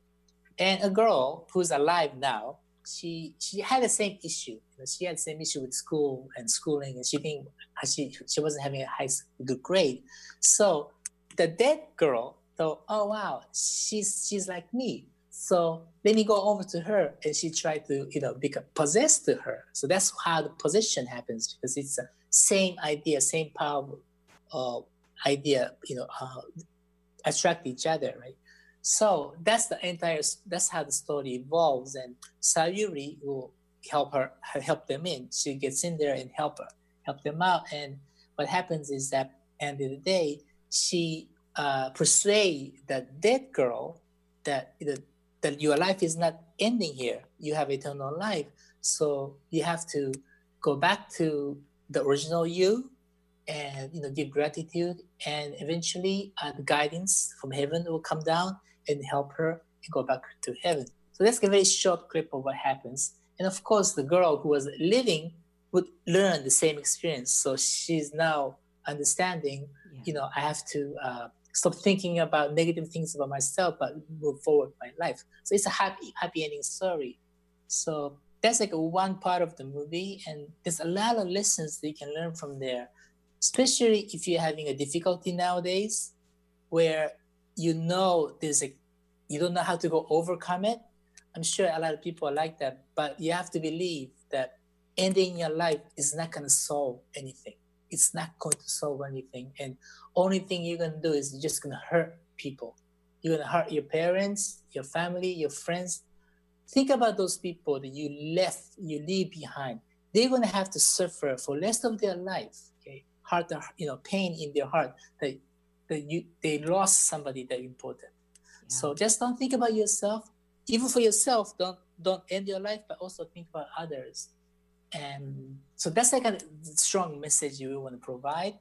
And a girl who's alive now, she she had the same issue. She had the same issue with school and schooling, and she didn't she she wasn't having a high good grade. So the dead girl thought, oh wow, she's she's like me. So let me go over to her, and she tried to you know become possessed to her. So that's how the possession happens because it's the same idea, same power uh, idea, you know, uh, attract each other, right? So that's the entire. That's how the story evolves, and Sayuri will help her help them in. She gets in there and help her help them out. And what happens is that end of the day, she uh, persuade that dead girl that the, that your life is not ending here. You have eternal life. So you have to go back to the original you and you know give gratitude and eventually uh, the guidance from heaven will come down and help her and go back to heaven. So that's a very short clip of what happens. And of course the girl who was living would learn the same experience. So she's now understanding yeah. you know i have to uh, stop thinking about negative things about myself but move forward my life. So it's a happy happy ending story. So that's like a one part of the movie and there's a lot of lessons that you can learn from there especially if you're having a difficulty nowadays where you know there's a you don't know how to go overcome it. I'm sure a lot of people are like that but you have to believe that ending your life is not going to solve anything. It's not going to solve anything and only thing you're going to do is you're just going to hurt people. You're going to hurt your parents your family your friends. Think about those people that you left you leave behind. They're going to have to suffer for rest of their life Okay. heart, you know, pain in their heart that, that you they lost somebody that important. Yeah. So just don't think about yourself. Even for yourself, don't don't end your life, but also think about others. And so that's like a strong message you want to provide.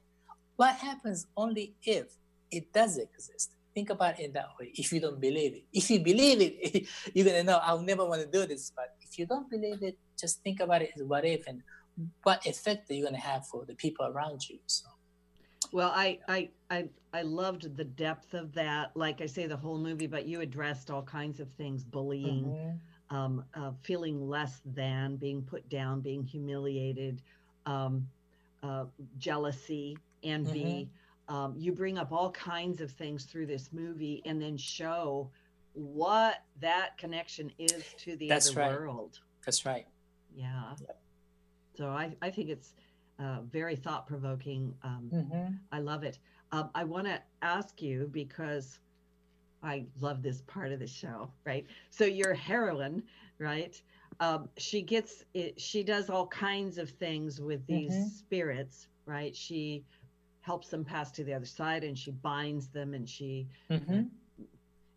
What happens only if it does exist? Think about it that way. If you don't believe it, if you believe it, you're gonna know I'll never want to do this. But if you don't believe it, just think about it as what if and what effect are you going to have for the people around you so well I, I i i loved the depth of that like i say the whole movie but you addressed all kinds of things bullying mm-hmm. um, uh, feeling less than being put down being humiliated um, uh, jealousy envy mm-hmm. um, you bring up all kinds of things through this movie and then show what that connection is to the That's other right. world That's right. Yeah. Yep. So I, I think it's uh, very thought provoking. Um, mm-hmm. I love it. Um, I want to ask you because I love this part of the show, right? So your heroine, right? Um, she gets it. She does all kinds of things with these mm-hmm. spirits, right? She helps them pass to the other side, and she binds them, and she. Mm-hmm.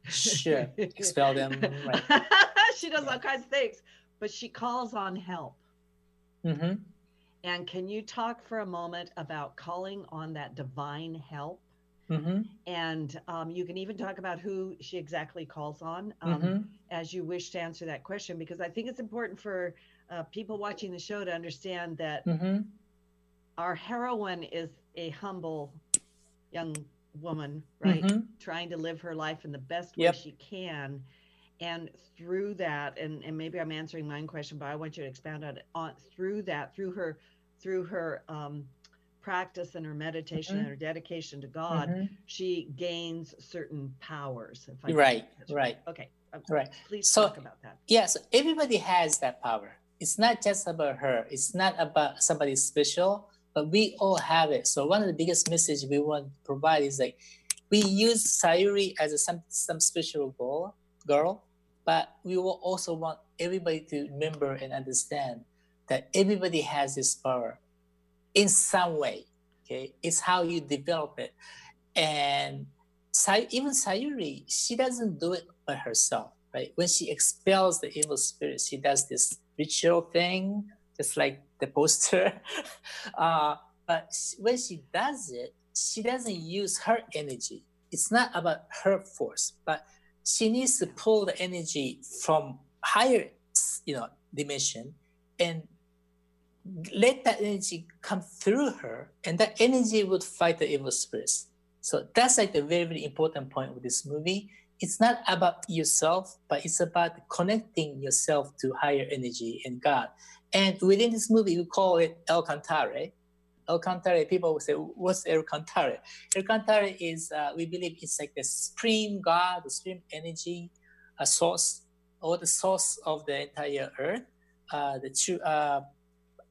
Sure, expel them. Right. she does all kinds of things, but she calls on help Mm-hmm. And can you talk for a moment about calling on that divine help? Mm-hmm. And um, you can even talk about who she exactly calls on um, mm-hmm. as you wish to answer that question, because I think it's important for uh, people watching the show to understand that mm-hmm. our heroine is a humble young woman, right? Mm-hmm. Trying to live her life in the best yep. way she can and through that and, and maybe i'm answering my own question but i want you to expand on it on through that through her through her um, practice and her meditation mm-hmm. and her dedication to god mm-hmm. she gains certain powers right right. right. Okay um, right. please so, talk about that. yeah so everybody has that power. It's not just about her. It's not about somebody special but we all have it. So one of the biggest messages we want to provide is like we use sayuri as a some some special goal girl but we will also want everybody to remember and understand that everybody has this power in some way. Okay, it's how you develop it. And even Sayuri, she doesn't do it by herself, right? When she expels the evil spirit, she does this ritual thing just like the poster. uh, but when she does it, she doesn't use her energy. It's not about her force, but she needs to pull the energy from higher, you know, dimension and let that energy come through her, and that energy would fight the evil spirits. So that's like the very, very important point of this movie. It's not about yourself, but it's about connecting yourself to higher energy and God. And within this movie, we call it El Cantare. El Cantare, people will say, what's? El Cantare is, uh, we believe it's like the supreme God, the supreme energy, a source, or the source of the entire earth. Uh, the true, uh,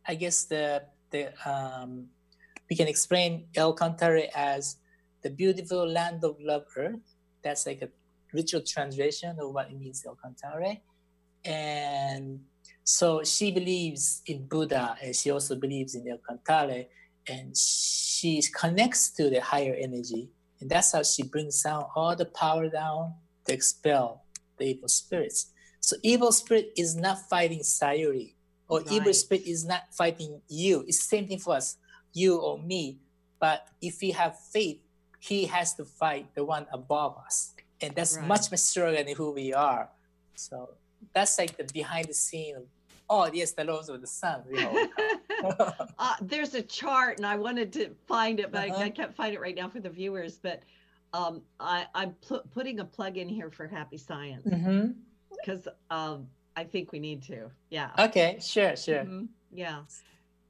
I guess the, the um, we can explain El Cantare as the beautiful land of love earth. That's like a ritual translation of what it means El Cantare. And so she believes in Buddha and she also believes in El Cantare and she connects to the higher energy. And that's how she brings down all the power down to expel the evil spirits. So evil spirit is not fighting Sayuri, or right. evil spirit is not fighting you. It's the same thing for us, you or me. But if we have faith, he has to fight the one above us. And that's right. much, much stronger than who we are. So that's like the behind the scene oh yes, the laws of the sun. uh, there's a chart, and I wanted to find it, but uh-huh. I, I, can't find it right now for the viewers. But um, I, am putting a plug in here for Happy Science because mm-hmm. um, I think we need to. Yeah. Okay. Sure. Sure. Mm-hmm. Yeah.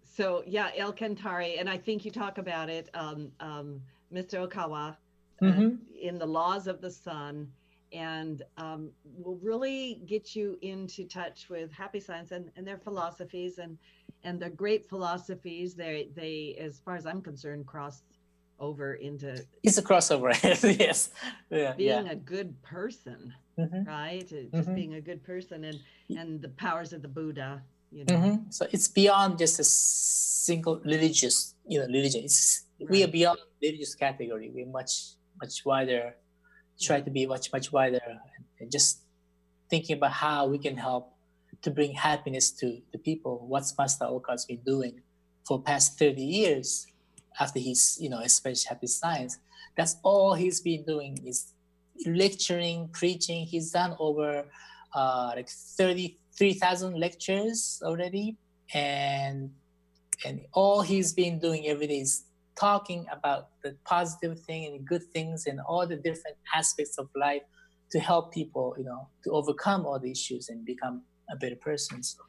So yeah, El Cantare, and I think you talk about it, um, um Mr. Okawa, uh, mm-hmm. uh, in the laws of the sun and um, will really get you into touch with happy science and, and their philosophies and and the great philosophies they they as far as i'm concerned cross over into it's a crossover yes yeah, being yeah. a good person mm-hmm. right just mm-hmm. being a good person and and the powers of the buddha you know mm-hmm. so it's beyond just a single religious you know religion it's right. we are beyond religious category we're much much wider try to be much much wider and just thinking about how we can help to bring happiness to the people. What's Master Okawa's been doing for past 30 years after he's, you know, especially happy science. That's all he's been doing is lecturing, preaching. He's done over uh, like 33,000 lectures already. And and all he's been doing every day is talking about the positive thing and good things and all the different aspects of life to help people, you know, to overcome all the issues and become a better person. So.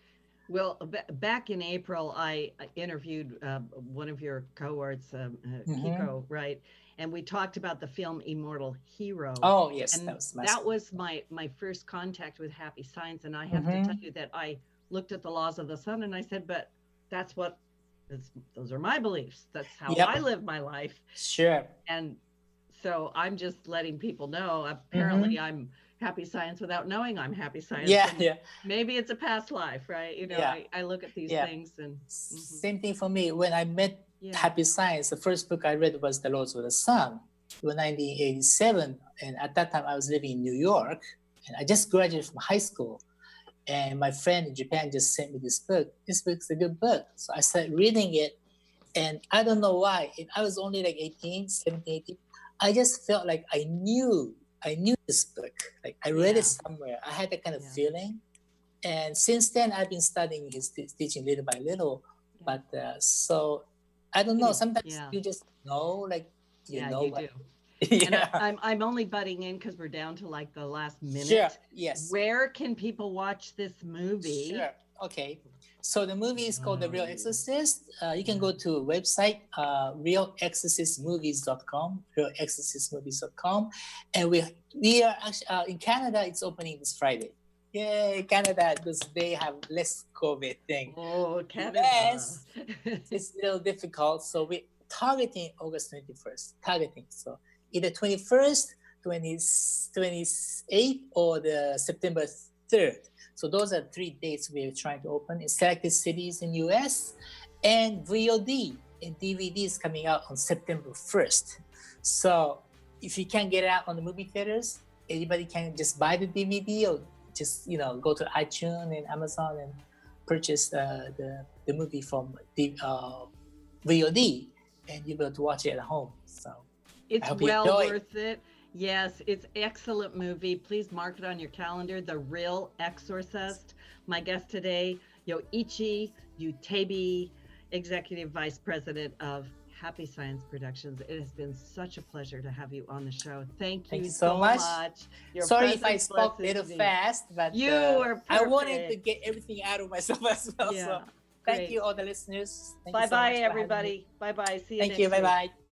Well, b- back in April, I interviewed uh, one of your cohorts, um, uh, mm-hmm. Kiko, right? And we talked about the film Immortal Hero. Oh, yes, and that was my that was my my first contact with Happy Science, and I have mm-hmm. to tell you that I looked at the laws of the sun and I said, but that's what that's, those are my beliefs. That's how yep. I live my life. Sure. And so I'm just letting people know. Apparently, mm-hmm. I'm happy science without knowing I'm happy science. Yeah, yeah. Maybe it's a past life, right? You know, yeah. I, I look at these yeah. things and mm-hmm. same thing for me. When I met yeah. Happy Science, the first book I read was The Laws of the Sun. It was 1987, and at that time I was living in New York, and I just graduated from high school. And my friend in Japan just sent me this book. This book's a good book. So I started reading it. And I don't know why. And I was only like 18, 17, 18. I just felt like I knew, I knew this book. Like I read yeah. it somewhere. I had that kind of yeah. feeling. And since then, I've been studying his teaching little by little. Yeah. But uh, so I don't know. Sometimes you just know, like, you know you what, do. yeah. I, am I'm only butting in because we're down to like the last minute. Sure. Yes. Where can people watch this movie? Sure. Okay. So the movie is called The Real Exorcist. Uh, you can go to a website, uh, realexorcistmovies.com, realexorcistmovies.com. And we we are actually uh, in Canada, it's opening this Friday. Yay, Canada, because they have less COVID thing. Oh, Canada. Yes, it's a little difficult. So we're targeting August 21st, targeting. So either 21st, 20, 28th, or the September 3rd. So those are three dates we're trying to open in selected cities in US, and VOD and DVD is coming out on September 1st. So if you can't get it out on the movie theaters, anybody can just buy the DVD or just you know go to iTunes and Amazon and purchase the, the, the movie from the uh, VOD and you'll be able to watch it at home. So It's well enjoy it. worth it. Yes, it's excellent movie. Please mark it on your calendar. The Real Exorcist. My guest today, Yoichi Utebi, Executive Vice President of Happy Science Productions. It has been such a pleasure to have you on the show. Thank you, Thank you so much. Your sorry if I spoke a little me. fast, but You uh, I wanted to get everything out of myself as well. Yeah, So thank great. you, all the listeners. Thank Bye so bye, much for having me. everybody. Bye bye. See you Thank next you. Bye bye.